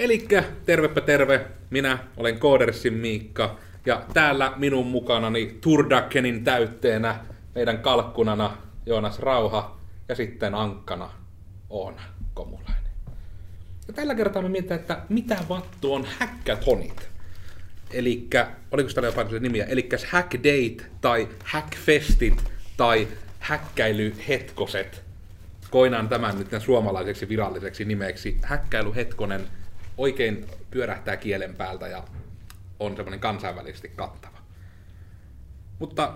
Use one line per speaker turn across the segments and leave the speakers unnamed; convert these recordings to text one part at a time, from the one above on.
Elikkä tervepä terve, minä olen Koodersin Miikka ja täällä minun mukanani Turdakenin täytteenä meidän kalkkunana Joonas Rauha ja sitten ankkana Oona Komulainen. Ja tällä kertaa me mietitään, että mitä vattu on hackathonit. Eli oliko täällä jopa nimiä? Eli hack date tai hackfestit tai häkkäilyhetkoset. Koinaan tämän nyt suomalaiseksi viralliseksi nimeksi. Häkkäilyhetkonen oikein pyörähtää kielen päältä ja on semmoinen kansainvälisesti kattava. Mutta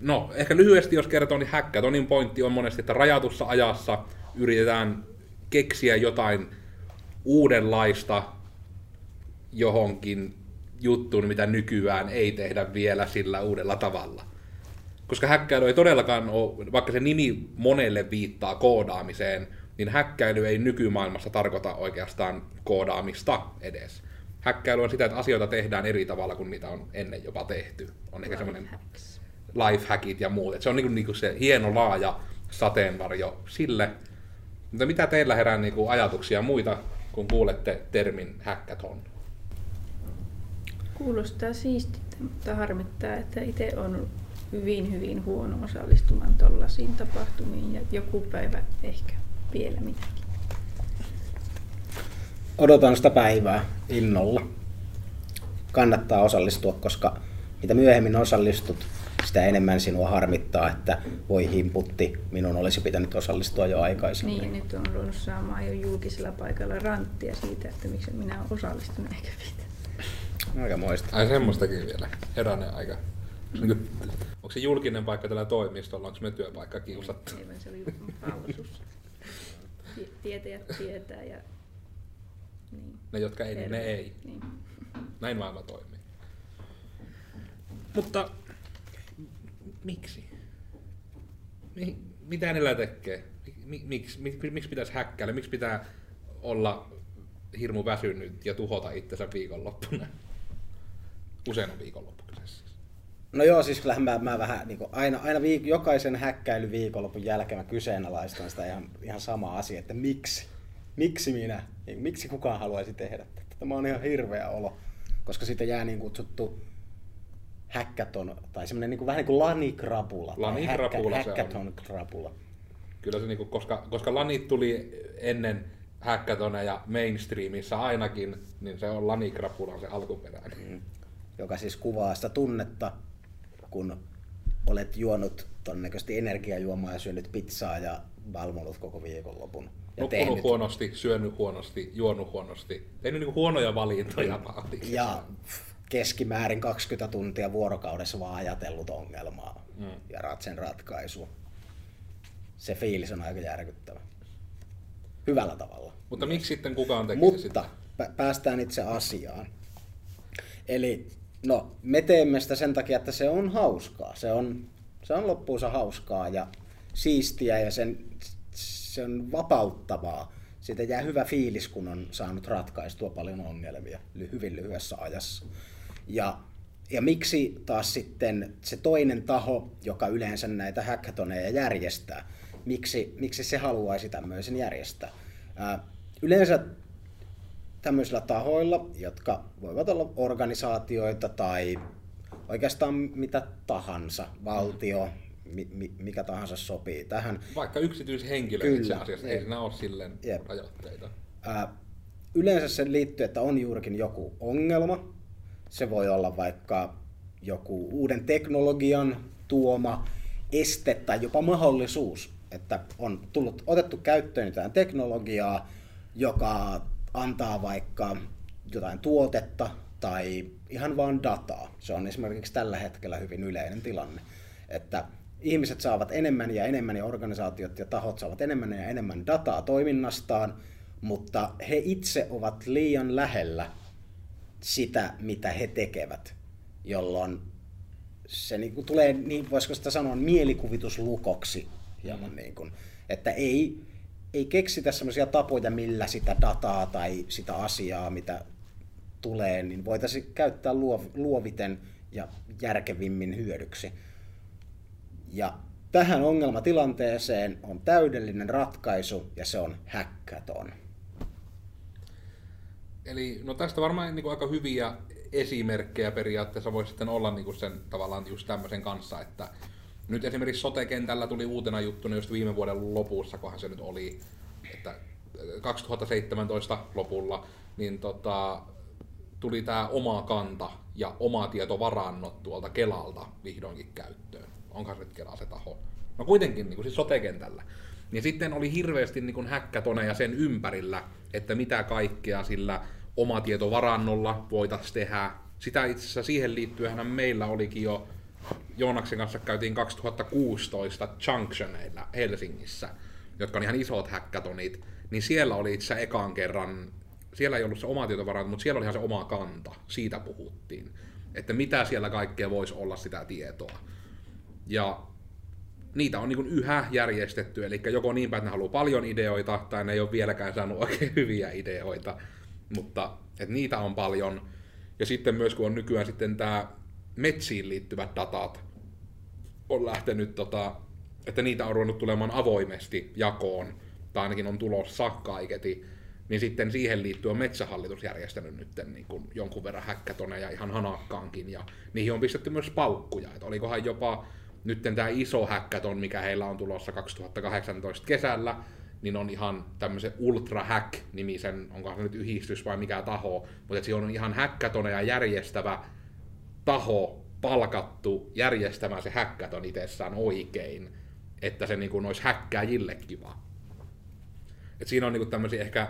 no, ehkä lyhyesti jos kertoo, niin hackaathonin pointti on monesti, että rajatussa ajassa yritetään keksiä jotain uudenlaista johonkin juttuun, mitä nykyään ei tehdä vielä sillä uudella tavalla. Koska häkkäily ei todellakaan ole, vaikka se nimi monelle viittaa koodaamiseen, niin häkkäily ei nykymaailmassa tarkoita oikeastaan koodaamista edes. Häkkäily on sitä, että asioita tehdään eri tavalla kuin niitä on ennen jopa tehty. On ehkä semmoinen lifehackit ja muut. Et se on niinku, niinku se hieno laaja sateenvarjo sille. Mutta mitä teillä herää niinku ajatuksia muita, kun kuulette termin hackathon?
Kuulostaa siistiltä, mutta harmittaa, että itse on hyvin, hyvin huono osallistumaan tuollaisiin tapahtumiin ja joku päivä ehkä vielä mitäkin.
Odotan sitä päivää innolla. Kannattaa osallistua, koska mitä myöhemmin osallistut, sitä enemmän sinua harmittaa, että voi himputti, minun olisi pitänyt osallistua jo aikaisemmin.
Niin, nyt on ruvennut saamaan jo julkisella paikalla ranttia siitä, että miksi minä olen osallistunut eikä pitänyt.
Aika moista.
Ai semmoistakin vielä. Heränen aika. Onko se julkinen paikka tällä toimistolla, onko me työpaikka kiusattu?
Ei, se oli pausus. Tietäjät tietää ja... Niin.
Ne, jotka ei, niin ne ei.
Niin.
Näin maailma toimii. Mutta miksi? Mi- mitä niillä tekee? Mi- miksi, miksi, miksi pitäisi häkkäillä? Miksi pitää olla hirmu väsynyt ja tuhota itsensä viikonloppuna? Usein on viikonloppu.
No joo, siis kyllähän mä, mä vähän niin kuin aina, aina viik- jokaisen häkkäily viikonlopun jälkeen mä kyseenalaistan sitä ihan, ihan sama asia, että miksi? Miksi minä? Niin, Miksi kukaan haluaisi tehdä tätä? Tämä on ihan hirveä olo, koska siitä jää niin kutsuttu hackathon, tai semmoinen niin kuin, vähän niin kuin lanikrapula.
Lanikrapula
häkkä-
se on.
krapula.
Kyllä se niinku, koska, koska lanit tuli ennen hackathoneja mainstreamissa ainakin, niin se on lanikrapulan se alkuperäinen.
Mm. joka siis kuvaa sitä tunnetta, kun olet juonut todennäköisesti energiajuomaa ja syönyt pizzaa ja valvonut koko viikonlopun. Ja
Nukkunut
tehnyt,
huonosti, syönyt huonosti, juonut huonosti. Tehnyt niinku huonoja valintoja vaan.
ja keskimäärin 20 tuntia vuorokaudessa vaan ajatellut ongelmaa
Mm.
ja rat- sen ratkaisua. Se fiilis on aika järkyttävä. Hyvällä tavalla.
Mutta miksi sitten kukaan tekee
Mutta
sitä?
pä- päästään itse asiaan. Eli no, me teemme sitä sen takia, että se on hauskaa. Se on, se on loppuunsa hauskaa ja siistiä ja sen, se on vapauttavaa. Siitä jää hyvä fiilis, kun on saanut ratkaistua paljon ongelmia hyvin lyhyessä ajassa. Ja, ja miksi taas sitten se toinen taho, joka yleensä näitä hackathoneja järjestää, miksi, miksi se haluaisi tämmöisen järjestää? Ää, yleensä tämmöisillä tahoilla, jotka voivat olla organisaatioita tai oikeastaan mitä tahansa, valtio, mi, mi, mikä tahansa sopii tähän.
Vaikka yksityishenkilö
Kyllä,
itse asiassa, ei
jep.
siinä ole silleen
Jep.
rajoitteita.
Ää, yleensä se liittyy, että on juurikin joku ongelma. Se voi olla vaikka joku uuden teknologian tuoma este tai jopa mahdollisuus, että on tullut otettu käyttöön jotain teknologiaa, joka antaa vaikka jotain tuotetta tai ihan vaan dataa. Se on esimerkiksi tällä hetkellä hyvin yleinen tilanne, että ihmiset saavat enemmän ja enemmän ja organisaatiot ja tahot saavat enemmän ja enemmän dataa toiminnastaan, mutta he itse ovat liian lähellä sitä, mitä he tekevät, jolloin se niin kuin tulee, niin voisiko sitä sanoa, mielikuvituslukoksi hieman niin kuin, että ei, ei keksitä sellaisia tapoja, millä sitä dataa tai sitä asiaa, mitä tulee, niin voitaisiin käyttää luov, luoviten ja järkevimmin hyödyksi. Ja tähän ongelmatilanteeseen on täydellinen ratkaisu ja se on hackathon.
Eli no tästä varmaan niin kuin aika hyviä esimerkkejä periaatteessa voi sitten olla niin kuin sen tavallaan just tämmöisen kanssa, että nyt esimerkiksi sotekentällä tuli uutena juttuna just viime vuoden lopussa, kohan se nyt oli, että 2017 lopulla, niin tota, tuli tämä oma kanta ja oma tietovarannot tuolta Kelalta vihdoinkin käyttöön. Onko se nyt Kela se taho? No kuitenkin, niin kuin siis sotekentällä. Ja sitten oli hirveästi niin häkkätoneja sen ympärillä, että mitä kaikkea sillä omatietovarannolla voitaisiin tehdä. Sitä itse asiassa siihen liittyen meillä olikin jo, Joonaksen kanssa käytiin 2016 Junctioneilla Helsingissä, jotka on ihan isot häkkätonit, niin siellä oli itse ekaan kerran, siellä ei ollut se oma tietovaranto, mutta siellä oli ihan se oma kanta, siitä puhuttiin. Että mitä siellä kaikkea voisi olla sitä tietoa. Ja niitä on niin yhä järjestetty, eli joko niin päin, että ne haluaa paljon ideoita, tai ne ei ole vieläkään saanut oikein hyviä ideoita, mutta että niitä on paljon. Ja sitten myös kun on nykyään sitten tämä metsiin liittyvät datat on lähtenyt, tota, että niitä on ruvennut tulemaan avoimesti jakoon, tai ainakin on tulossa kaiketi, niin sitten siihen liittyen on Metsähallitus järjestänyt nyt niin kuin jonkun verran häkkätoneja ihan hanakkaankin, ja niihin on pistetty myös paukkuja, että olikohan jopa nyt tämä iso häkkäton, mikä heillä on tulossa 2018 kesällä, niin on ihan tämmöisen Ultra Hack-nimisen, onko se nyt yhdistys vai mikä taho, mutta siinä on ihan häkkätoneja järjestävä taho palkattu järjestämään se häkkäton itsessään oikein, että se niin kuin olisi häkkääjille kiva. Et siinä on niin tämmöisiä ehkä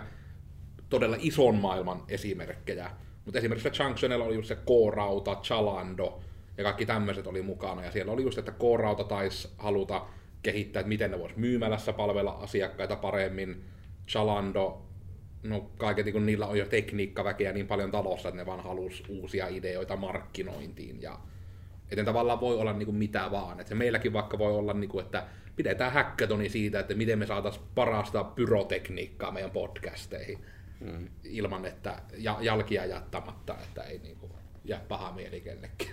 todella ison maailman esimerkkejä, mutta esimerkiksi Junctionella oli just se K-rauta, Chalando, ja kaikki tämmöiset oli mukana. Ja siellä oli just, että K-rauta taisi haluta kehittää, että miten ne vois myymälässä palvella asiakkaita paremmin. Chalando, no kaiketi kun niillä on jo tekniikkaväkeä niin paljon talossa, että ne vaan halus uusia ideoita markkinointiin. Ja eten tavallaan voi olla niin kuin mitä vaan. Että meilläkin vaikka voi olla, niin kuin, että pidetään häkkätoni siitä, että miten me saataisiin parasta pyrotekniikkaa meidän podcasteihin. Hmm. Ilman, että jalkia jättämättä, että ei niin kuin, jää paha mieli kennekin.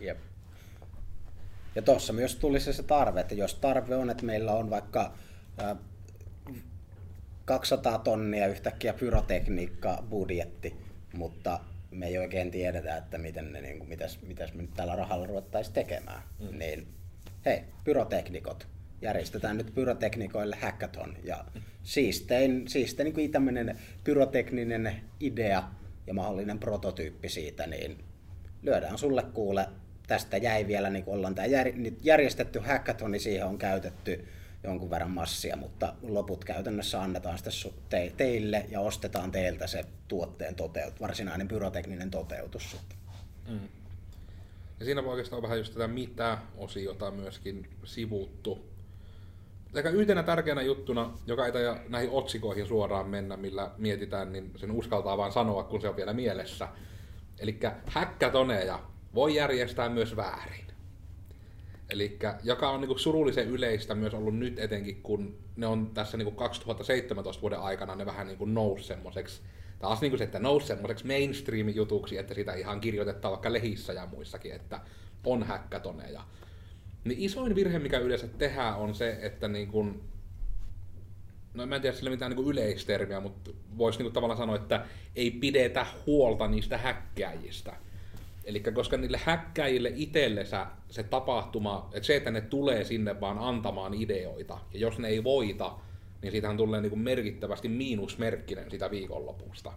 Jep. Ja tuossa myös tuli se, se tarve, että jos tarve on, että meillä on vaikka 200 tonnia yhtäkkiä pyrotekniikka budjetti, mutta me ei oikein tiedetä, että miten ne, niin kuin, mitäs, mitäs me nyt tällä rahalla ruvettaisiin tekemään. Mm. Niin hei, pyroteknikot, järjestetään nyt pyroteknikoille hackathon. Ja siistein, siistein niin tämmöinen pyrotekninen idea ja mahdollinen prototyyppi siitä, niin lyödään sulle kuule tästä jäi vielä, niin kuin ollaan tämä jär, nyt järjestetty hackathoni, siihen on käytetty jonkun verran massia, mutta loput käytännössä annetaan sitten te, teille ja ostetaan teiltä se tuotteen toteut, varsinainen pyrotekninen toteutus. Mm.
Ja siinä voi oikeastaan vähän just tätä mitä-osiota myöskin sivuttu. Ehkä yhtenä tärkeänä juttuna, joka ei näihin otsikoihin suoraan mennä, millä mietitään, niin sen uskaltaa vaan sanoa, kun se on vielä mielessä. Eli häkkätoneja voi järjestää myös väärin. Eli joka on niinku surullisen yleistä myös ollut nyt etenkin, kun ne on tässä niinku 2017 vuoden aikana ne vähän niinku nousi semmoiseksi, taas niinku se, että nousi semmoiseksi mainstream-jutuksi, että sitä ihan kirjoitetaan vaikka lehissä ja muissakin, että on häkkätoneja. Niin isoin virhe, mikä yleensä tehdään, on se, että niinku, no mä en tiedä sille mitään niinku yleistermiä, mutta voisi niinku tavallaan sanoa, että ei pidetä huolta niistä häkkääjistä Eli koska niille häkkäjille itsellensä se tapahtuma, että se, että ne tulee sinne vaan antamaan ideoita, ja jos ne ei voita, niin siitähän tulee niin kuin merkittävästi miinusmerkkinen sitä viikonlopusta.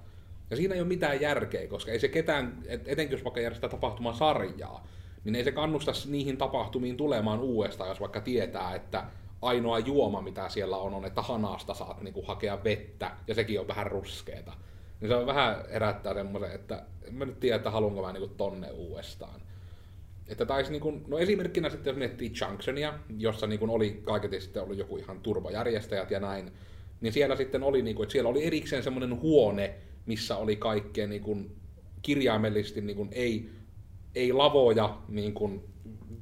Ja siinä ei ole mitään järkeä, koska ei se ketään, etenkin jos vaikka järjestää tapahtuman sarjaa, niin ei se kannusta niihin tapahtumiin tulemaan uudestaan, jos vaikka tietää, että ainoa juoma, mitä siellä on, on, että hanasta saat niin kuin hakea vettä, ja sekin on vähän ruskeeta. Niin se on vähän herättää semmoisen, että en mä nyt tiedä, että haluanko mä niinku tonne uudestaan. Että taisi niinku, no esimerkkinä sitten jos miettii Junctionia, jossa niinku oli kaiketi sitten ollut joku ihan turvajärjestäjät ja näin, niin siellä sitten oli, niinku, että siellä oli erikseen semmoinen huone, missä oli kaikkea niinku, kirjaimellisesti niinku, ei, ei lavoja niin kuin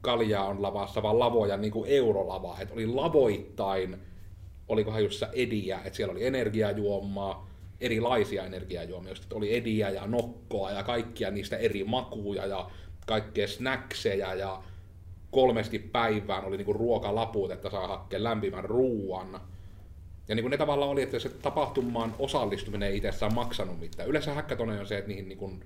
kaljaa on lavassa, vaan lavoja niin kuin eurolavaa. Että oli lavoittain, olikohan jossa ediä, että siellä oli energiajuomaa, erilaisia energiajuomia, joista oli ediä ja nokkoa ja kaikkia niistä eri makuja ja kaikkea snackseja ja kolmesti päivään oli niinku ruokalaput, että saa hakkeen lämpimän ruuan. Ja niin kuin ne tavallaan oli, että se tapahtumaan osallistuminen ei itsessään maksanut mitään. Yleensä hackathon on se, että niihin niin kuin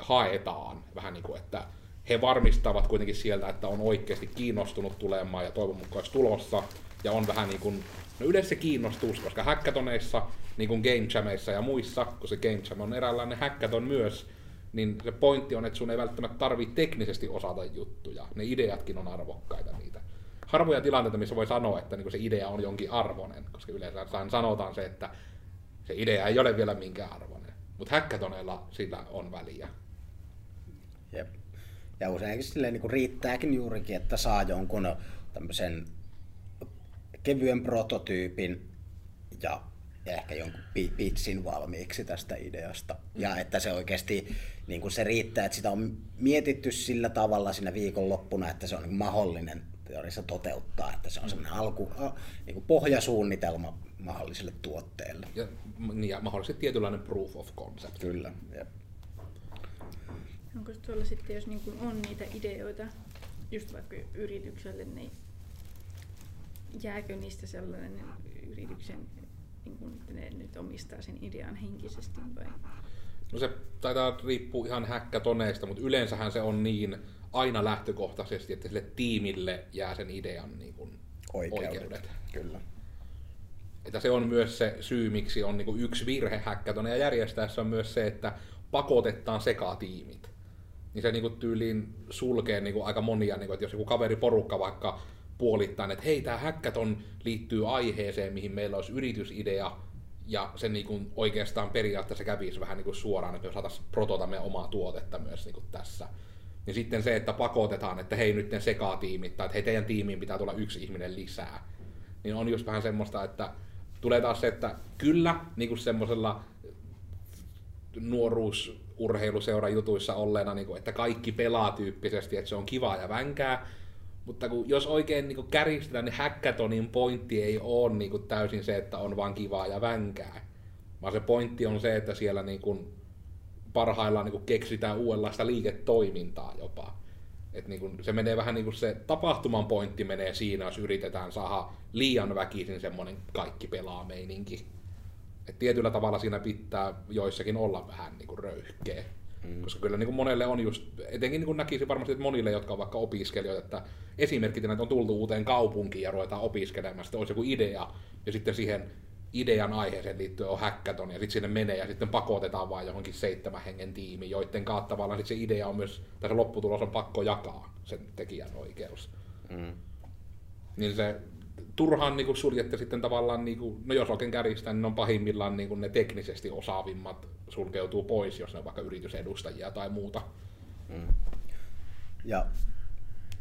haetaan vähän niin kuin, että he varmistavat kuitenkin sieltä, että on oikeasti kiinnostunut tulemaan ja toivon mukaan tulossa. Ja on vähän niin kuin, no yleensä se kiinnostus, koska hackathoneissa, niin kuin Game Jameissa ja muissa, kun se Game Jam on eräänlainen hackathon myös, niin se pointti on, että sun ei välttämättä tarvitse teknisesti osata juttuja. Ne ideatkin on arvokkaita niitä. Harvoja tilanteita, missä voi sanoa, että niin se idea on jonkin arvoinen, koska yleensä sanotaan se, että se idea ei ole vielä minkään arvoinen. Mutta hackathoneilla sillä on väliä.
Jep. Ja useinkin silleen niin riittääkin juurikin, että saa jonkun tämmöisen kevyen prototyypin ja ehkä jonkun pitsin valmiiksi tästä ideasta. Mm. Ja että se oikeasti niin kuin se riittää, että sitä on mietitty sillä tavalla siinä viikonloppuna, että se on niin mahdollinen teoriassa toteuttaa, että se on mm. semmoinen alku, niin kuin pohjasuunnitelma mahdolliselle tuotteelle.
Ja, niin, ja mahdollisesti tietynlainen proof of concept.
Kyllä, jep.
Onko tuolla sitten, jos niin kuin on niitä ideoita, just vaikka yritykselle, niin jääkö niistä sellainen yrityksen, niin kuin, että ne nyt omistaa sen idean henkisesti vai?
No se taitaa riippua ihan häkkätoneista, mutta yleensähän se on niin aina lähtökohtaisesti, että sille tiimille jää sen idean niin kuin oikeudet. oikeudet.
Kyllä.
Että se on myös se syy, miksi on niin kuin yksi virhe häkkätoneja järjestäessä on myös se, että pakotetaan sekatiimit niin se niinku tyyliin sulkee niinku aika monia, niinku, että jos joku kaveriporukka vaikka puolittain, että hei, tämä hackathon liittyy aiheeseen, mihin meillä olisi yritysidea, ja se niinku oikeastaan periaatteessa kävisi vähän niinku suoraan, että me saataisiin protota meidän omaa tuotetta myös niinku tässä. Niin sitten se, että pakotetaan, että hei nyt ne sekatiimit, tai että hei teidän tiimiin pitää tulla yksi ihminen lisää, niin on just vähän semmoista, että tulee taas se, että kyllä niin kuin semmoisella nuoruus urheiluseura jutuissa olleena, niin kuin, että kaikki pelaa tyyppisesti, että se on kiva ja vänkää, mutta kun, jos oikein niin kärjistetään, niin hackathonin pointti ei ole niin kuin, täysin se, että on vaan kivaa ja vänkää, vaan se pointti on se, että siellä niin kuin, parhaillaan niin kuin, keksitään uudenlaista liiketoimintaa jopa. Et niin kuin, se menee vähän niin kuin se tapahtuman pointti menee siinä, jos yritetään saada liian väkisin semmoinen kaikki pelaa meininki. Et tietyllä tavalla siinä pitää joissakin olla vähän niin kuin röyhkeä. Mm. Koska kyllä niin kuin monelle on just, etenkin niin kuin näkisin varmasti että monille, jotka on vaikka opiskelijoita, että esimerkiksi että on tultu uuteen kaupunkiin ja ruvetaan opiskelemaan, sitten olisi joku idea, ja sitten siihen idean aiheeseen liittyen on hackathon, ja sitten sinne menee, ja sitten pakotetaan vain johonkin seitsemän hengen tiimi, joiden kautta tavallaan sitten se idea on myös, tai se lopputulos on pakko jakaa sen tekijän oikeus. Mm. Niin se turhaan niin kuin suljette sitten tavallaan, niin kuin, no jos oikein kärjistää, niin on pahimmillaan niin kuin ne teknisesti osaavimmat sulkeutuu pois, jos ne on vaikka yritysedustajia tai muuta. Mm.
Ja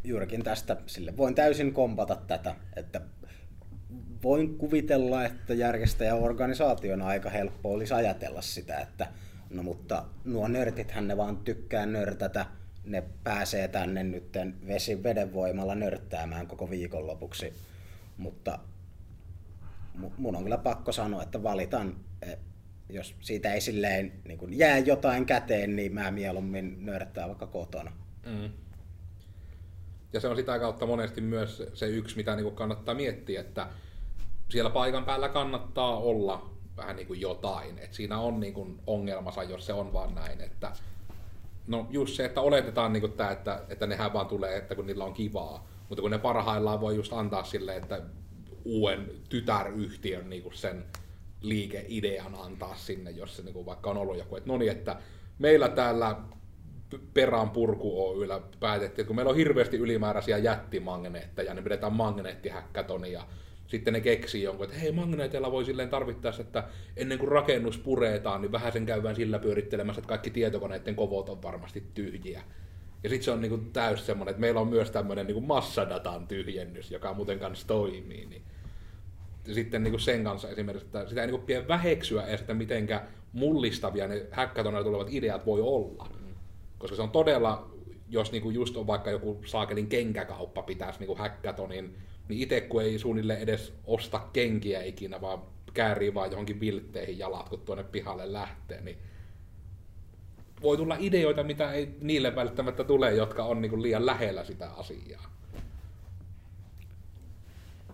juurikin tästä sille voin täysin kompata tätä, että voin kuvitella, että järjestäjäorganisaation aika helppo olisi ajatella sitä, että no mutta nuo nörtithän ne vaan tykkää nörtätä, ne pääsee tänne nyt vesi veden voimalla nörttäämään koko viikonlopuksi mutta mun on kyllä pakko sanoa, että valitan, e, jos siitä ei silleen niin kun jää jotain käteen, niin mä mieluummin nörttää vaikka kotona. Mm.
Ja se on sitä kautta monesti myös se yksi, mitä niin kannattaa miettiä, että siellä paikan päällä kannattaa olla vähän niin kuin jotain. että siinä on niin kuin ongelmansa, jos se on vaan näin. Että, no just se, että oletetaan niin kuin tämä, että, että nehän vaan tulee, että kun niillä on kivaa. Mutta kun ne parhaillaan voi just antaa sille, että uuden tytäryhtiön niin kuin sen liikeidean antaa sinne, jos se niin kuin vaikka on ollut joku, että no niin, että meillä täällä Perään purku Oyllä päätettiin, että kun meillä on hirveästi ylimääräisiä jättimagneetteja, niin pidetään magneettihäkkätonia. Sitten ne keksii jonkun, että hei, magneeteilla voi silleen tarvittaessa, että ennen kuin rakennus puretaan, niin vähän sen käydään sillä pyörittelemässä, että kaikki tietokoneiden kovot on varmasti tyhjiä. Ja sitten se on niinku täys semmoinen, että meillä on myös tämmöinen niinku massadatan tyhjennys, joka muuten kanssa toimii. Niin sitten niinku sen kanssa esimerkiksi, että sitä ei niinku pidä väheksyä edes, että mitenkä mullistavia ne häkkätonilla tulevat ideat voi olla. Koska se on todella, jos niinku just on vaikka joku saakelin kenkäkauppa pitäisi niinku häkkätonin, niin itse kun ei suunnille edes osta kenkiä ikinä, vaan käärii vaan johonkin viltteihin jalat, kun tuonne pihalle lähtee, niin voi tulla ideoita, mitä ei niille välttämättä tule, jotka on niin kuin liian lähellä sitä asiaa.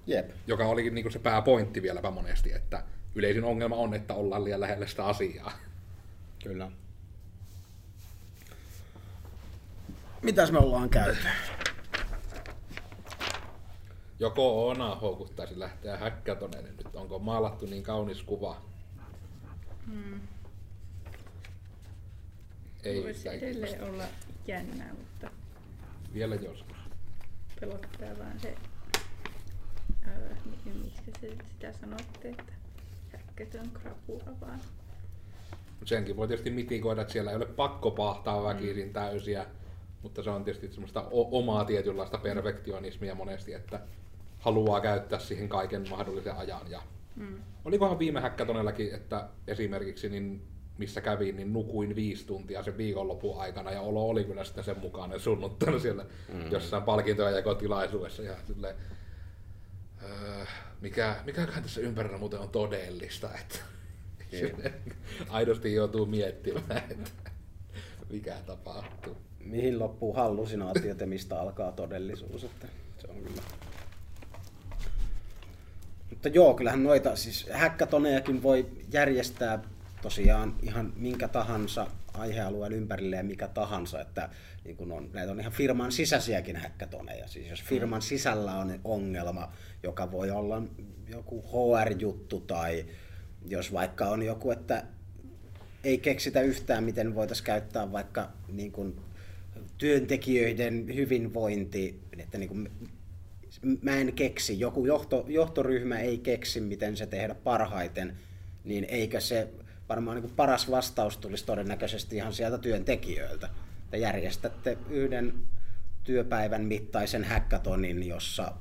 Jep.
Joka olikin niin se pääpointti vieläpä monesti, että yleisin ongelma on, että ollaan liian lähellä sitä asiaa.
Kyllä. Mitäs me ollaan käyty?
Joko Oona houkuttaisi lähteä häkkätoneen nyt, onko maalattu niin kaunis kuva?
Hmm.
Ei
Voisi edelleen olla jännää, mutta
Vielä joskus.
pelottaa vaan se, öö, mi- miksi se sitä sanotte, että häkkätön krapula vaan.
Senkin voi tietysti mitikoida, että siellä ei ole pakko pahtaa väkisin täysiä, mutta se on tietysti semmoista omaa tietynlaista perfektionismia monesti, että haluaa käyttää siihen kaiken mahdollisen ajan. Ja
Mm.
olikohan viime häkkätonellakin, että esimerkiksi niin missä kävin, niin nukuin viisi tuntia sen viikonlopun aikana ja olo oli kyllä sitten sen mukainen sunnuntaina siellä mm. jossain palkintoja jakotilaisuudessa ja silleen, öö, mikä, mikäköhän tässä ympärillä muuten on todellista, että silleen aidosti joutuu miettimään, että mikä tapahtuu.
Mihin loppuu hallusinaatiot ja mistä alkaa todellisuus? Että se on kyllä. Mutta joo, kyllähän noita, siis häkkätonejakin voi järjestää tosiaan ihan minkä tahansa aihealueen ympärille ja mikä tahansa, että niin kun on, näitä on ihan firman sisäisiäkin häkkätoneja. Siis jos firman sisällä on ongelma, joka voi olla joku HR-juttu tai jos vaikka on joku, että ei keksitä yhtään, miten voitaisiin käyttää vaikka niin kuin työntekijöiden hyvinvointi, että niin kuin mä en keksi, joku johto, johtoryhmä ei keksi, miten se tehdä parhaiten, niin eikö se varmaan niin kuin paras vastaus tulisi todennäköisesti ihan sieltä työntekijöiltä. Te järjestätte yhden työpäivän mittaisen häkkätonin, jossa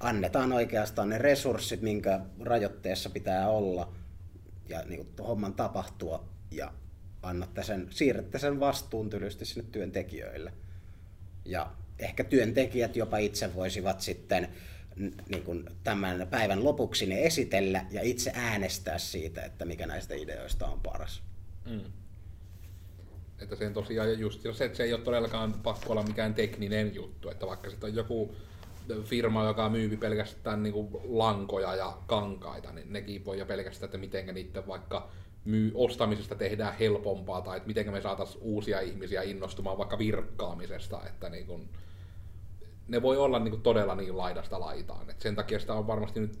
annetaan oikeastaan ne resurssit, minkä rajoitteessa pitää olla ja niin kuin homman tapahtua ja annatte sen, siirrätte sen vastuun tylysti sinne työntekijöille. Ja ehkä työntekijät jopa itse voisivat sitten niin kuin tämän päivän lopuksi ne esitellä ja itse äänestää siitä, että mikä näistä ideoista on paras.
Mm. Että sen tosiaan, just se, että se ei ole todellakaan pakko olla mikään tekninen juttu, että vaikka sitten on joku firma, joka myy pelkästään niin kuin lankoja ja kankaita, niin nekin voi jo pelkästään, että miten niiden vaikka myy, ostamisesta tehdään helpompaa, tai että miten me saataisiin uusia ihmisiä innostumaan vaikka virkkaamisesta, että niin kuin, ne voi olla niin kuin todella niin laidasta laitaan. Et sen takia sitä on varmasti nyt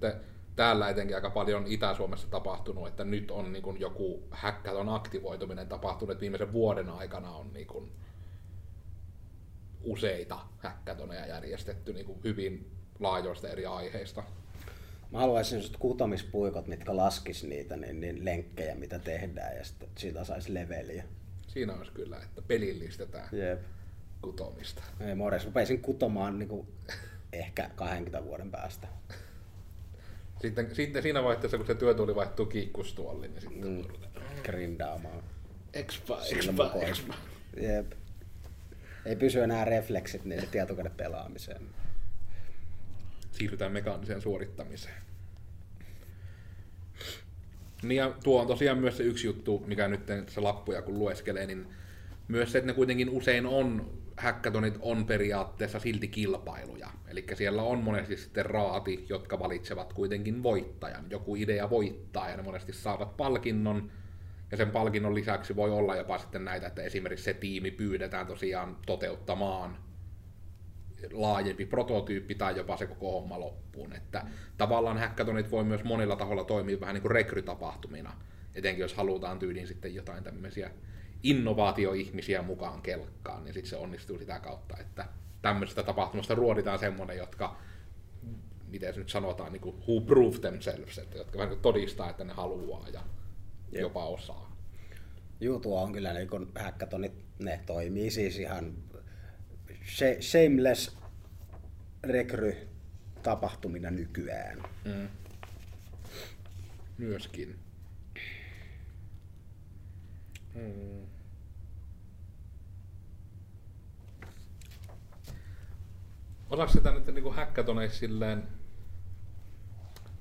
täällä etenkin aika paljon Itä-Suomessa tapahtunut, että nyt on niin kuin joku häkkäton aktivoituminen tapahtunut, että viimeisen vuoden aikana on niin kuin useita häkkätoneja järjestetty niin kuin hyvin laajoista eri aiheista.
Mä haluaisin sellaiset kutomispuikot, mitkä laskis niitä niin, niin lenkkejä, mitä tehdään, ja sitten siitä saisi leveliä.
Siinä olisi kyllä, että pelillistetään
Jep.
Kutomista.
Ei mores, rupesin kutomaan niin kuin, ehkä 20 vuoden päästä.
Sitten, sitten siinä vaiheessa, kun se työtuoli vaihtuu kiikkustuoliin, niin sitten
Mm. Grindaamaan.
expa, expa, expa.
Jep. Ei pysy enää refleksit niin tietokone pelaamiseen.
siirrytään mekaaniseen suorittamiseen. Niin ja tuo on tosiaan myös se yksi juttu, mikä nyt se lappuja kun lueskelee, niin myös se, että ne kuitenkin usein on, hackathonit on periaatteessa silti kilpailuja. Eli siellä on monesti sitten raati, jotka valitsevat kuitenkin voittajan. Joku idea voittaa ja ne monesti saavat palkinnon. Ja sen palkinnon lisäksi voi olla jopa sitten näitä, että esimerkiksi se tiimi pyydetään tosiaan toteuttamaan laajempi prototyyppi tai jopa se koko homma loppuun. Että tavallaan hackathonit voi myös monilla tahoilla toimia vähän niin kuin rekrytapahtumina, etenkin jos halutaan tyyliin sitten jotain tämmöisiä innovaatioihmisiä mukaan kelkkaan, niin sitten se onnistuu sitä kautta, että tämmöisestä tapahtumasta ruoditaan semmoinen, jotka, miten se nyt sanotaan, niin kuin who prove themselves, että jotka vähän niin kuin todistaa, että ne haluaa ja
Jep.
jopa osaa.
Juu, tuo on kyllä niin kun hackathonit, ne toimii siis ihan sh- shameless rekry tapahtumina nykyään.
Mm. Myöskin. Mm. Osaako sitä nyt niin häkkätoneissa silleen...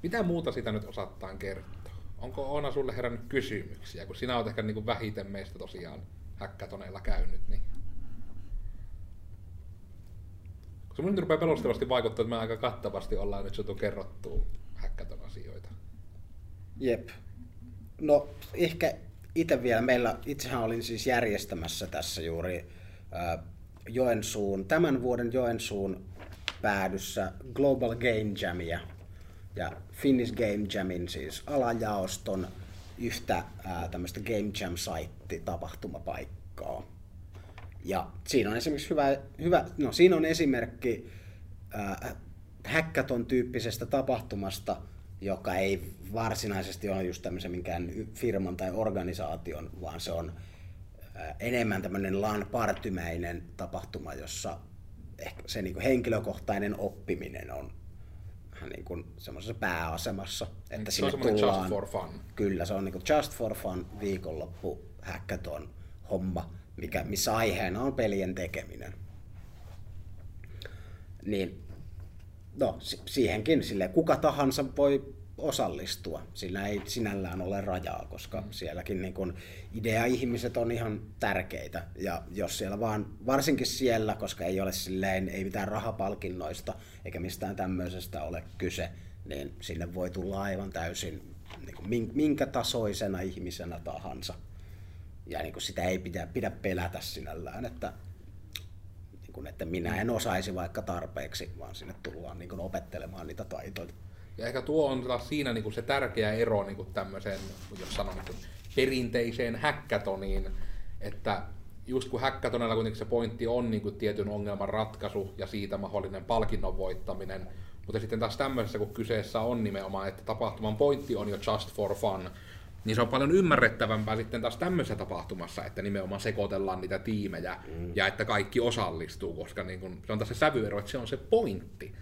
Mitä muuta sitä nyt osattaan kertoa? Onko Oona sulle herännyt kysymyksiä, kun sinä olet ehkä niin vähiten meistä tosiaan häkkätoneilla käynyt, niin... Koska mun rupeaa pelostavasti vaikuttaa, että me aika kattavasti ollaan nyt saatu kerrottua häkkätön asioita.
Jep. No ehkä itse vielä, meillä itsehän olin siis järjestämässä tässä juuri äh, Joensuun, tämän vuoden Joensuun päädyssä Global Game Jamia ja Finnish Game Jamin siis alajaoston yhtä ää, tämmöistä Game Jam-saitti tapahtumapaikkaa. Ja siinä on esimerkiksi hyvä, hyvä no siinä on esimerkki ää, hackathon tyyppisestä tapahtumasta, joka ei varsinaisesti ole just tämmöisen minkään firman tai organisaation, vaan se on enemmän tämmöinen LAN-partymäinen tapahtuma, jossa ehkä se niin henkilökohtainen oppiminen on vähän niin kuin semmoisessa pääasemassa. Että
Mm, se
sinne
on semmoinen just
tullaan,
for fun.
Kyllä, se on niin kuin just for fun viikonloppu hackathon homma, mikä, missä aiheena on pelien tekeminen. Niin, no si- siihenkin sille kuka tahansa voi osallistua. Sillä ei sinällään ole rajaa, koska sielläkin niin kun idea-ihmiset on ihan tärkeitä. Ja jos siellä vaan, varsinkin siellä, koska ei ole silleen, ei mitään rahapalkinnoista eikä mistään tämmöisestä ole kyse, niin sinne voi tulla aivan täysin niin kuin min- minkä tasoisena ihmisenä tahansa. Ja niin kuin sitä ei pidä, pidä pelätä sinällään, että, kuin, että minä en osaisi vaikka tarpeeksi, vaan sinne tullaan niin kuin opettelemaan niitä taitoja.
Ja ehkä tuo on taas siinä niin kuin se tärkeä ero niin kuin tämmöiseen, jos sanon, niin perinteiseen häkkätoniin, että just kun häkkätonella kuitenkin se pointti on niin kuin tietyn ongelman ratkaisu ja siitä mahdollinen palkinnon voittaminen, mutta sitten taas tämmöisessä, kun kyseessä on nimenomaan, että tapahtuman pointti on jo just for fun, niin se on paljon ymmärrettävämpää sitten taas tämmöisessä tapahtumassa, että nimenomaan sekoitellaan niitä tiimejä mm. ja että kaikki osallistuu, koska niin kun, se on taas se sävyero, että se on se pointti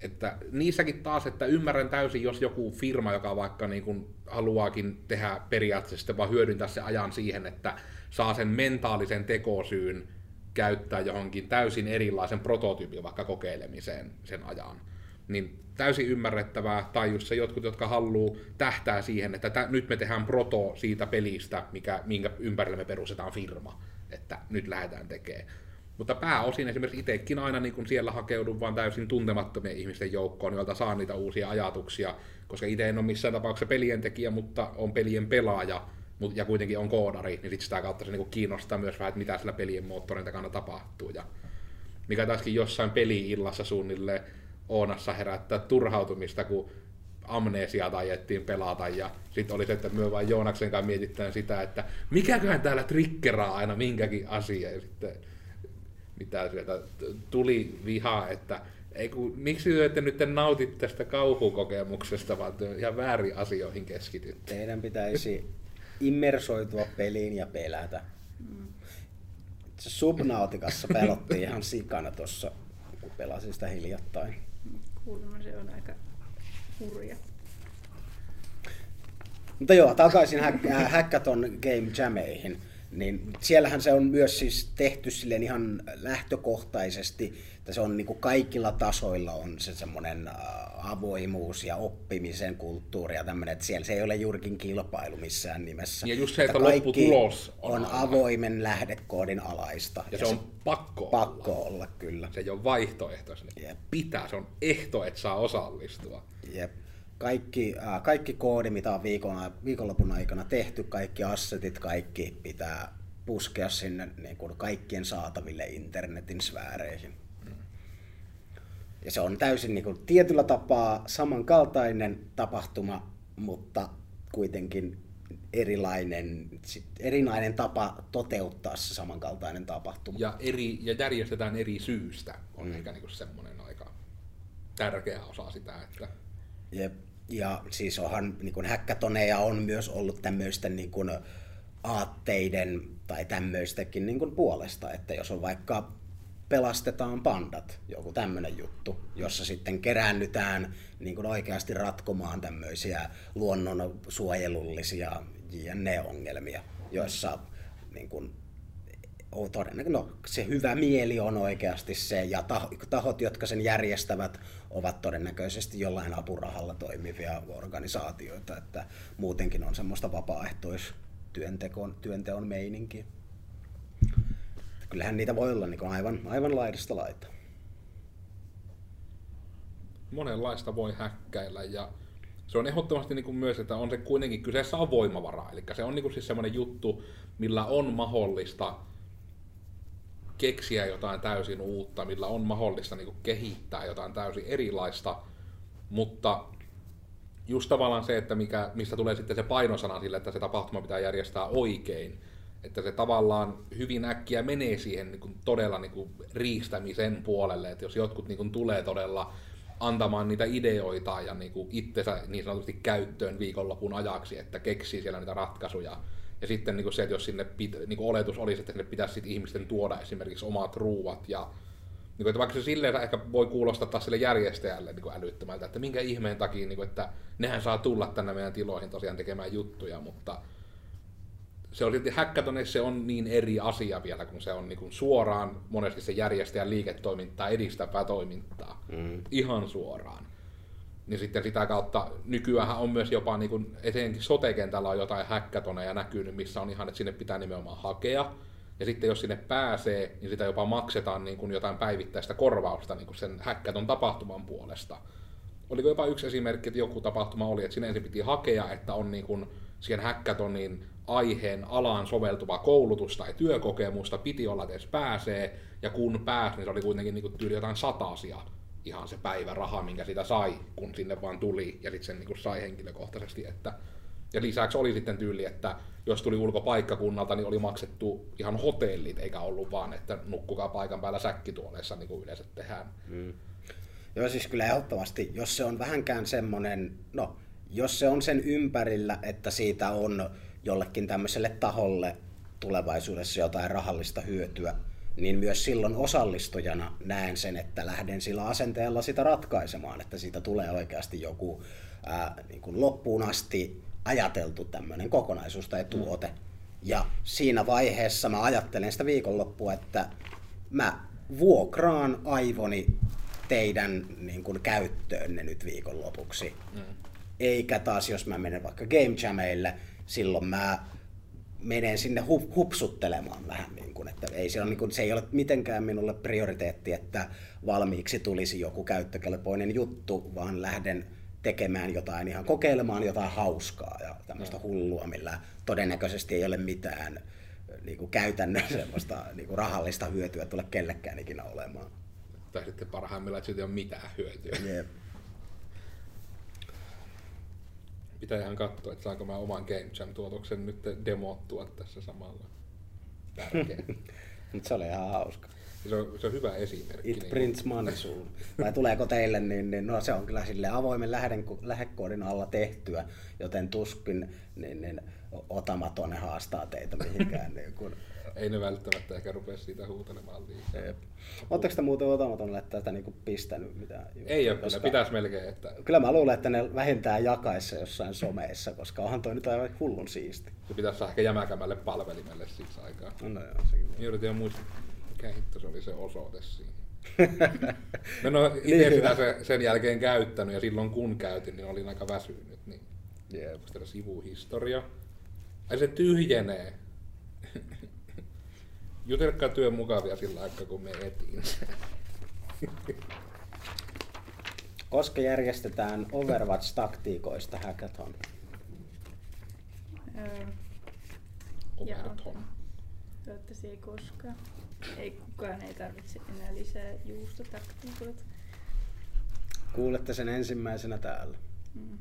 että niissäkin taas, että ymmärrän täysin, jos joku firma, joka vaikka niin kuin haluaakin tehdä periaatteessa vaan hyödyntää se ajan siihen, että saa sen mentaalisen tekosyyn käyttää johonkin täysin erilaisen prototyypin vaikka kokeilemiseen sen ajan. Niin täysin ymmärrettävää, tai just se jotkut, jotka haluaa tähtää siihen, että tä, nyt me tehdään proto siitä pelistä, mikä, minkä ympärille me perustetaan firma, että nyt lähdetään tekemään. Mutta pääosin esimerkiksi itsekin aina niin kun siellä hakeudun vaan täysin tuntemattomien ihmisten joukkoon, joilta saa niitä uusia ajatuksia, koska itse en ole missään tapauksessa pelien tekijä, mutta on pelien pelaaja ja kuitenkin on koodari, niin sit sitä kautta se niin kiinnostaa myös vähän, että mitä sillä pelien moottorin takana tapahtuu. Ja mikä taaskin jossain peli-illassa suunnilleen Oonassa herättää turhautumista, kun amnesia tajettiin pelata ja sitten oli se, että me vaan Joonaksen kanssa mietitään sitä, että mikäköhän täällä triggeraa aina minkäkin asia ja sitten mitä sieltä tuli vihaa, että ei kun, miksi te ette nyt nautit tästä kauhukokemuksesta, vaan te ihan väärin asioihin keskitytte.
Teidän pitäisi immersoitua peliin ja pelätä. Subnautikassa pelottiin ihan sikana tuossa, kun pelasin sitä hiljattain.
Kuulemma se on aika hurja.
Mutta joo, takaisin äh, Hackathon Game Jameihin. Niin siellähän se on myös siis tehty silleen ihan lähtökohtaisesti, että se on niin kuin kaikilla tasoilla on se semmoinen äh, avoimuus ja oppimisen kulttuuri ja tämmöinen, että siellä se ei ole juurikin kilpailu missään nimessä.
Ja just se, että
kaikki
lopputulos on
on
aina-
avoimen lähdekoodin alaista.
Ja se on pakko olla.
pakko olla kyllä.
Se ei ole vaihtoehto, se
Jep.
pitää, se on ehto, että saa osallistua.
Jep. Kaikki, äh, kaikki koodi, mitä on viikon, viikonlopun aikana tehty, kaikki assetit, kaikki pitää puskea sinne niin kuin kaikkien saataville internetin sfääreihin. Ja se on täysin niin kuin, tietyllä tapaa samankaltainen tapahtuma, mutta kuitenkin erilainen, sit, erilainen tapa toteuttaa se samankaltainen tapahtuma.
Ja, eri, ja järjestetään eri syystä on mm. ehkä niinku semmoinen aika tärkeä osa sitä, että
Jep. Ja siis onhan niin kuin häkkätoneja on myös ollut tämmöisten niin kuin aatteiden tai tämmöistäkin niin kuin puolesta, että jos on vaikka pelastetaan pandat, joku tämmöinen juttu, jossa sitten keräännytään niin kuin oikeasti ratkomaan tämmöisiä luonnonsuojelullisia JNE-ongelmia, joissa niin kuin, on todennäköisesti, no, se hyvä mieli on oikeasti se, ja taho- tahot, jotka sen järjestävät, ovat todennäköisesti jollain apurahalla toimivia organisaatioita, että muutenkin on semmoista vapaaehtoistyönteon työnteon meininkiä. Kyllähän niitä voi olla niin aivan, aivan laidasta laita.
monenlaista voi häkkäillä ja se on ehdottomasti niin kuin myös, että on se kuitenkin kyseessä on voimavara. Eli se on niin kuin siis semmoinen juttu, millä on mahdollista keksiä jotain täysin uutta, millä on mahdollista niin kuin kehittää jotain täysin erilaista, mutta just tavallaan se, että mikä, mistä tulee sitten se painosana sille, että se tapahtuma pitää järjestää oikein, että se tavallaan hyvin äkkiä menee siihen niin kuin todella niin kuin riistämisen puolelle, että jos jotkut niin kuin tulee todella antamaan niitä ideoita ja niin kuin itsensä niin sanotusti käyttöön viikonlopun ajaksi, että keksii siellä niitä ratkaisuja. Ja sitten niin kuin se, että jos sinne pit, niin kuin oletus olisi, että sinne pitäisi sit ihmisten tuoda esimerkiksi omat ruuat ja niin kuin, että vaikka se silleen ehkä voi kuulostaa taas sille järjestäjälle niin kuin älyttömältä, että minkä ihmeen takia, niin kuin, että nehän saa tulla tänne meidän tiloihin tosiaan tekemään juttuja, mutta se on silti hackathonissa se on niin eri asia vielä, kun se on niin kuin suoraan monesti se järjestäjän liiketoimintaa edistävää toimintaa. Mm. Ihan suoraan. Niin sitten sitä kautta nykyään on myös jopa, niin kuin, etenkin sote-kentällä on jotain hackathoneja näkynyt, missä on ihan, että sinne pitää nimenomaan hakea. Ja sitten jos sinne pääsee, niin sitä jopa maksetaan niin kuin jotain päivittäistä korvausta niin kuin sen hackathon tapahtuman puolesta. Oliko jopa yksi esimerkki, että joku tapahtuma oli, että sinne ensin piti hakea, että on niin kuin siihen hackathonin aiheen alaan soveltuvaa koulutusta tai työkokemusta piti olla, että edes pääsee, ja kun pääsi, niin se oli kuitenkin niin tyyli jotain satasia ihan se päiväraha, minkä sitä sai, kun sinne vaan tuli, ja sitten sen niin kuin sai henkilökohtaisesti, että ja lisäksi oli sitten tyyli, että jos tuli ulkopaikkakunnalta, niin oli maksettu ihan hotellit, eikä ollut vaan, että nukkukaa paikan päällä säkkituoleissa, niin kuin yleensä tehdään. Mm.
Joo, siis kyllä ehdottomasti, jos se on vähänkään semmoinen, no, jos se on sen ympärillä, että siitä on jollekin tämmöiselle taholle tulevaisuudessa jotain rahallista hyötyä, niin myös silloin osallistujana näen sen, että lähden sillä asenteella sitä ratkaisemaan, että siitä tulee oikeasti joku ää, niin kuin loppuun asti ajateltu tämmöinen kokonaisuus tai tuote. Mm. Ja siinä vaiheessa mä ajattelen sitä viikonloppua, että mä vuokraan aivoni teidän niin kuin, käyttöönne nyt viikonlopuksi. Mm. Eikä taas, jos mä menen vaikka Game Jameille, silloin mä menen sinne hu- hupsuttelemaan vähän, niin kuin, että ei se, ole, niin kuin, se ei ole mitenkään minulle prioriteetti, että valmiiksi tulisi joku käyttökelpoinen juttu, vaan lähden tekemään jotain, ihan kokeilemaan jotain hauskaa ja tämmöistä hullua, millä todennäköisesti ei ole mitään niin kuin käytännön semmoista niin kuin rahallista hyötyä tule kellekään ikinä olemaan.
Tai sitten parhaimmillaan, että siitä ei ole mitään hyötyä. Yep. Pitää ihan katsoa, että saanko mä oman Game Jam-tuotoksen nyt demottua tässä samalla. Tärkeä.
Mutta se oli ihan hauska.
Se on, se on hyvä esimerkki.
It niin prints money soon. Vai tuleeko teille, niin, niin no se on kyllä sille avoimen lähden, lähdekoodin alla tehtyä, joten tuskin niin, niin, otamaton haastaa teitä mihinkään. niin kun
ei ne välttämättä ehkä rupea siitä huutelemaan liikaa.
Oletteko te muuten otamatonille tätä niinku pistänyt mitään?
Ei ole, koska... kyllä pitäisi melkein. Että...
Kyllä mä luulen, että ne vähintään jakaissa jossain someissa, koska onhan toi nyt aivan hullun siisti.
Se pitäisi ehkä jämäkämälle palvelimelle siksi aikaa.
No, no joo, sekin.
Yritin jo muistaa, mikä hitto se oli se osoite siinä. Mä en ole itse niin sitä se, sen jälkeen käyttänyt ja silloin kun käytin, niin olin aika väsynyt. Niin yep. sivuhistoria. Ai se tyhjenee. Jutelkaa työn mukavia sillä aikaa, kun me etiin.
Koska järjestetään Overwatch-taktiikoista hackathon?
Öö, Overton. Toivottavasti ei koskaan. Ei kukaan ei tarvitse enää lisää juustotaktiikoita.
Kuulette sen ensimmäisenä täällä. Mm.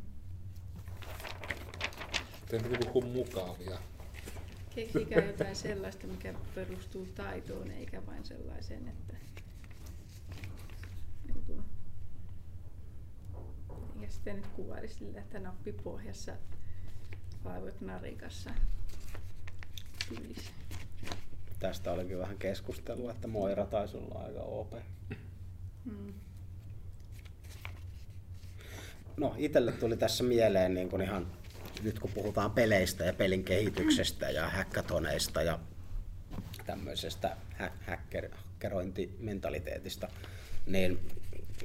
Te puhuu mukavia.
Keksikää jotain sellaista, mikä perustuu taitoon, eikä vain sellaiseen, että niin ja sitten nyt kuvaili sillä, että nappipohjassa vaivot narikassa tyylissä.
Tästä olikin vähän keskustelua, että Moira taisi olla aika OP. Hmm. No, itselle tuli tässä mieleen niin kuin ihan nyt kun puhutaan peleistä ja pelin kehityksestä ja hackathoneista ja tämmöisestä hacker, hackerointimentaliteetista, niin,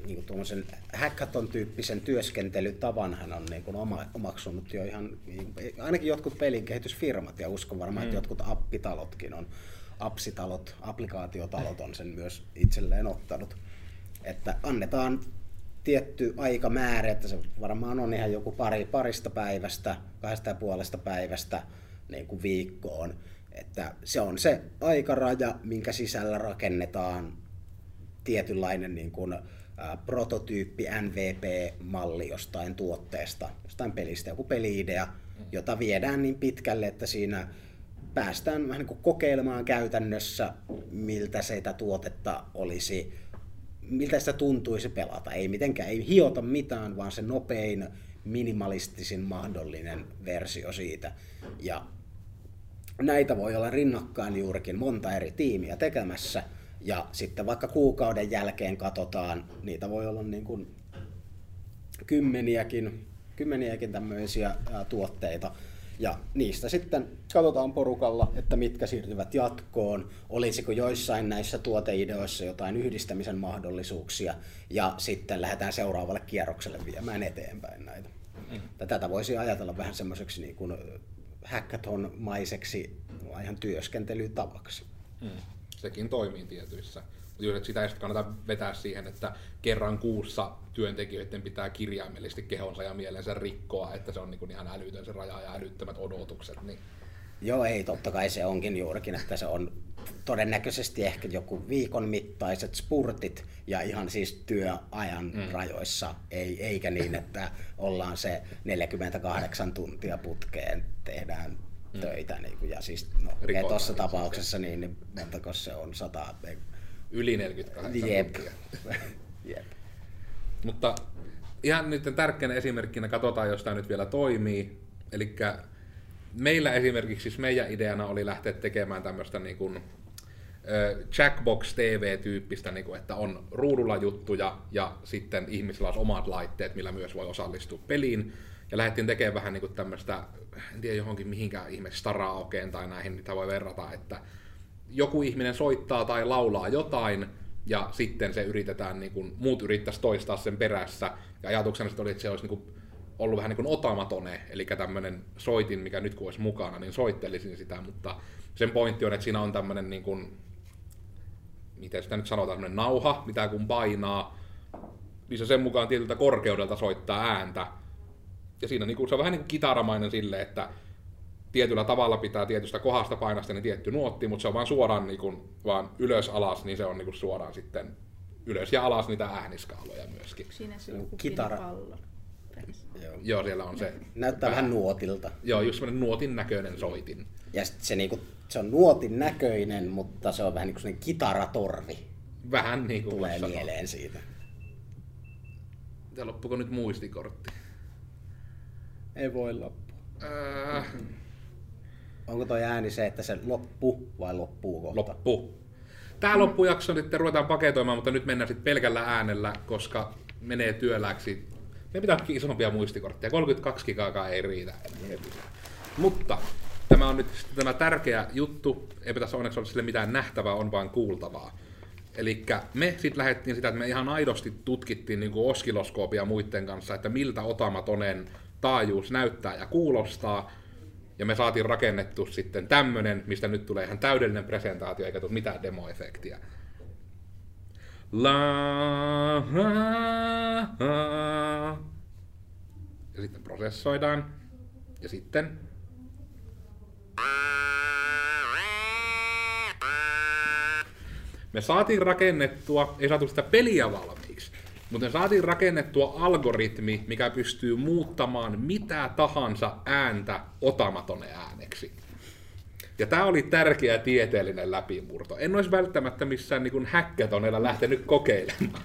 niin kuin tuommoisen hackathon-tyyppisen työskentelytavanhan on niin kuin oma, omaksunut jo ihan, niin, ainakin jotkut pelin kehitysfirmat ja uskon varmaan, mm. että jotkut appitalotkin on, appsitalot, applikaatiotalot on sen myös itselleen ottanut, että annetaan tietty aikamäärä, että se varmaan on ihan joku pari, parista päivästä, kahdesta ja puolesta päivästä niin kuin viikkoon. Että se on se aikaraja, minkä sisällä rakennetaan tietynlainen niin kuin, ä, prototyyppi, MVP-malli jostain tuotteesta, jostain pelistä, joku peliidea, jota viedään niin pitkälle, että siinä päästään vähän niin kuin kokeilemaan käytännössä, miltä sitä tuotetta olisi, miltä sitä tuntuisi pelata. Ei mitenkään, ei hiota mitään, vaan se nopein, minimalistisin mahdollinen versio siitä. Ja näitä voi olla rinnakkain juurikin monta eri tiimiä tekemässä. Ja sitten vaikka kuukauden jälkeen katsotaan, niitä voi olla niin kuin kymmeniäkin, kymmeniäkin tämmöisiä tuotteita. Ja niistä sitten katsotaan porukalla, että mitkä siirtyvät jatkoon, olisiko joissain näissä tuoteideoissa jotain yhdistämisen mahdollisuuksia, ja sitten lähdetään seuraavalle kierrokselle viemään eteenpäin näitä. Mm. Tätä voisi ajatella vähän semmoiseksi niin kuin hackathon-maiseksi ihan työskentelytavaksi.
Mm. Sekin toimii tietyissä. Että sitä ei kannata vetää siihen, että kerran kuussa työntekijöiden pitää kirjaimellisesti kehonsa ja mielensä rikkoa, että se on niin ihan älytön se raja ja älyttömät odotukset. Niin
Joo, ei, totta kai se onkin juurikin, että se on todennäköisesti ehkä joku viikon mittaiset spurtit ja ihan siis työajan mm. rajoissa, ei, eikä niin, että ollaan se 48 tuntia putkeen, tehdään mm. töitä. Niin kuin, ja siis no, tuossa tapauksessa niin, niin montako se on, 100,
Yli 48
Jep. Jep.
Mutta ihan nyt tärkeänä esimerkkinä katsotaan, jos tämä nyt vielä toimii. Eli meillä esimerkiksi siis meidän ideana oli lähteä tekemään tämmöistä niin kuin, Jackbox TV-tyyppistä, niin kuin, että on ruudulla juttuja ja sitten ihmisillä olisi omat laitteet, millä myös voi osallistua peliin. Ja lähdettiin tekemään vähän niin kuin tämmöistä, en tiedä johonkin mihinkään ihme Staraokeen tai näihin, mitä voi verrata, että joku ihminen soittaa tai laulaa jotain, ja sitten se yritetään, niin kuin, muut yrittäisi toistaa sen perässä. Ja ajatuksena sitten oli, että se olisi niin kuin, ollut vähän niin kuin otamatone, eli tämmöinen soitin, mikä nyt kun olisi mukana, niin soittelisin sitä, mutta sen pointti on, että siinä on tämmöinen, niin kuin, miten sitä nyt sanotaan, tämmöinen nauha, mitä kun painaa, niin se sen mukaan tietyltä korkeudelta soittaa ääntä. Ja siinä niin kuin, se on vähän niin kuin kitaramainen sille, että tietyllä tavalla pitää tietystä kohdasta painasta niin tietty nuotti, mutta se on vaan suoraan niin kuin, vaan ylös alas, niin se on niin kuin suoraan sitten ylös ja alas niitä ääniskaaloja myöskin.
Siinä se on
Kitara.
pallo.
Joo.
Joo, siellä on se.
Näyttää vähän nuotilta.
Joo, just semmoinen nuotin näköinen soitin.
Ja sit se, niinku, se on nuotin näköinen, mutta se on vähän niin kuin kitaratorvi.
Vähän niin kuin
Tulee mieleen siitä.
Ja loppuko nyt muistikortti?
Ei voi loppua.
Äh,
Onko toi ääni se, että se loppu vai loppuu kohta?
loppu. Tää loppujakso sitten ruvetaan paketoimaan, mutta nyt mennään sitten pelkällä äänellä, koska menee työläksi. Me pitää isompia muistikortteja. 32 gigaa ei riitä enää. Mutta tämä on nyt sitten tämä tärkeä juttu. Ei tässä onneksi ole sille mitään nähtävää, on vaan kuultavaa. Eli me sitten lähdettiin sitä, että me ihan aidosti tutkittiin niin kuin oskiloskoopia muiden kanssa, että miltä otamatonen taajuus näyttää ja kuulostaa. Ja me saatiin rakennettu sitten tämmönen, mistä nyt tulee ihan täydellinen presentaatio, eikä tule mitään demoefektiä. La, ha, ha. Ja sitten prosessoidaan. Ja sitten me saatiin rakennettua, ei saatu sitä peliä valmiiksi, mutta me saatiin rakennettua algoritmi, mikä pystyy muuttamaan mitä tahansa ääntä otamatone ääneksi. Ja tämä oli tärkeä tieteellinen läpimurto. En olisi välttämättä missään niin häkkätoneella lähtenyt kokeilemaan.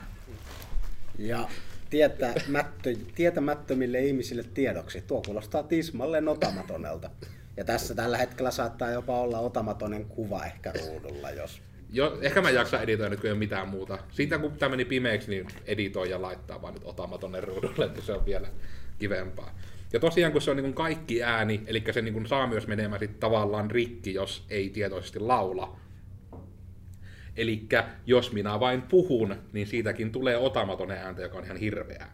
Ja tietämättö, tietämättömille ihmisille tiedoksi, tuo kuulostaa tismalleen otamatonelta. Ja tässä tällä hetkellä saattaa jopa olla otamatonen kuva ehkä ruudulla, jos
Jo, ehkä mä jaksa editoida nyt, kun ei ole mitään muuta. Siitä kun tämä meni pimeäksi, niin editoi ja laittaa vaan nyt otama tonne ruudulle, että se on vielä kivempaa. Ja tosiaan, kun se on niin kuin kaikki ääni, eli se niin kuin saa myös menemään sit tavallaan rikki, jos ei tietoisesti laula. Eli jos minä vain puhun, niin siitäkin tulee otamaton ääntä, joka on ihan hirveää.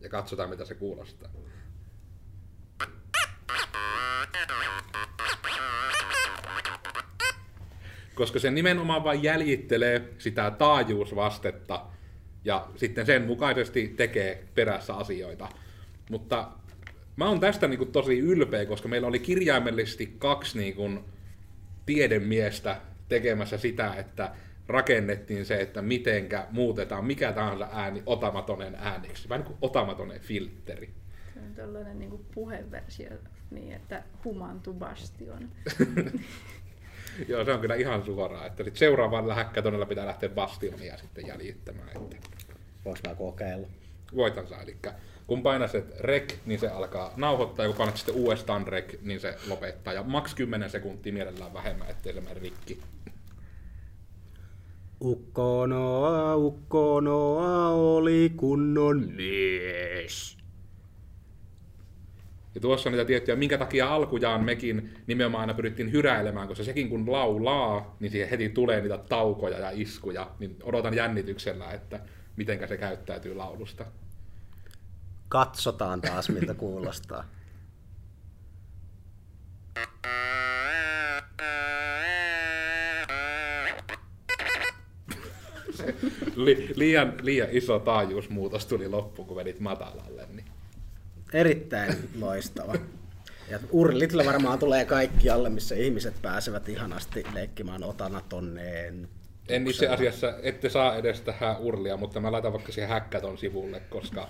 Ja katsotaan, mitä se kuulostaa. Koska se nimenomaan vain jäljittelee sitä taajuusvastetta, ja sitten sen mukaisesti tekee perässä asioita. Mutta mä oon tästä niin kuin tosi ylpeä, koska meillä oli kirjaimellisesti kaksi niin kuin tiedemiestä tekemässä sitä, että rakennettiin se, että mitenkä muutetaan mikä tahansa ääni otamatonen ääniksi. Vähän niin kuin otamatonen filtteri.
Se on tällainen niin puheversio, niin että humantu bastion.
Joo, se on kyllä ihan suoraan, että sit seuraavalla häkkätonella pitää lähteä bastionia sitten jäljittämään. Että
Voinko mä kokeilla?
voitan saa. Eli kun painat se rek, niin se alkaa nauhoittaa, ja kun painat sitten uudestaan rek, niin se lopettaa. Ja maks 10 sekuntia mielellään vähemmän, ettei se mene rikki.
Ukkonoa, ukkonoa oli kunnon mies.
Ja tuossa on niitä tiettyjä, minkä takia alkujaan mekin nimenomaan aina pyrittiin hyräilemään, koska sekin kun laulaa, niin siihen heti tulee niitä taukoja ja iskuja, niin odotan jännityksellä, että mitenkä se käyttäytyy laulusta.
Katsotaan taas, miltä kuulostaa.
Li- liian, liian iso taajuusmuutos tuli loppuun, kun vedit matalalle. Niin.
Erittäin loistava. Ja urlitilla varmaan tulee kaikkialle, missä ihmiset pääsevät ihanasti leikkimään otana tonneen.
En itse asiassa, ette saa edes tähän urlia, mutta mä laitan vaikka siihen häkkäton sivulle, koska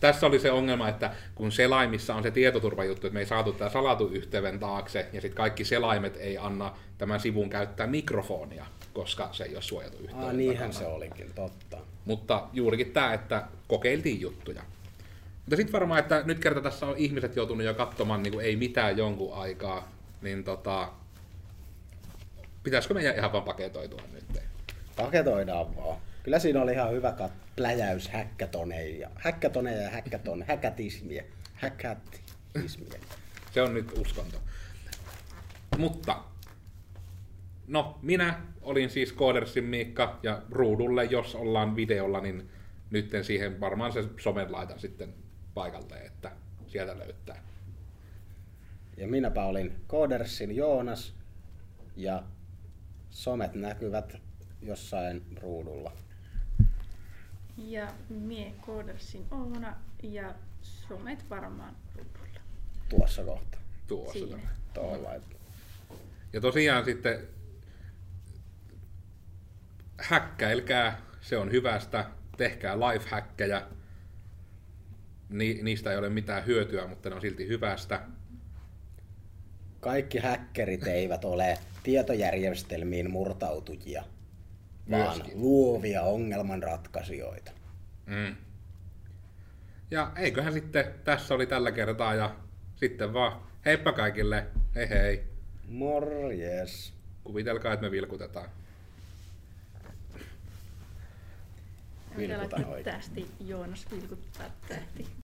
tässä oli se ongelma, että kun selaimissa on se tietoturvajuttu, että me ei saatu tämä salatu yhteyden taakse, ja sitten kaikki selaimet ei anna tämän sivun käyttää mikrofonia, koska se ei ole suojattu yhteyden
Ah, niinhän
takana.
se olikin, totta.
Mutta juurikin tämä, että kokeiltiin juttuja. Mutta sitten varmaan, että nyt kerta tässä on ihmiset joutunut jo katsomaan niin kuin ei mitään jonkun aikaa, niin tota, pitäisikö meidän ihan vaan paketoitua nyt?
Paketoidaan vaan. Kyllä siinä oli ihan hyvä kat- pläjäys häkkätoneja. Häkkätoneja ja häkkäton, häkätismiä. Häkätismiä.
Se on nyt uskonto. Mutta, no, minä olin siis Koodersin Miikka, ja ruudulle, jos ollaan videolla, niin nytten siihen varmaan se somen laitan sitten paikalle, että sieltä löytää.
Ja minäpä olin Koodersin Joonas ja somet näkyvät jossain ruudulla.
Ja mie koodersin Oona ja somet varmaan ruudulla.
Tuossa kohta.
Tuossa.
Siinä.
Tuolla.
Ja tosiaan sitten häkkäilkää, se on hyvästä, tehkää lifehackkejä. Ni, niistä ei ole mitään hyötyä, mutta ne on silti hyvästä.
Kaikki häkkerit eivät ole tietojärjestelmiin murtautujia, vaan
Myöskin.
luovia ongelmanratkaisijoita.
Mm. Ja eiköhän sitten tässä oli tällä kertaa ja sitten vaan heippa kaikille, hei hei.
Morjes.
Kuvitelkaa, että me vilkutetaan.
Vilkutan oikein.
tähti Joonas vilkuttaa tähti.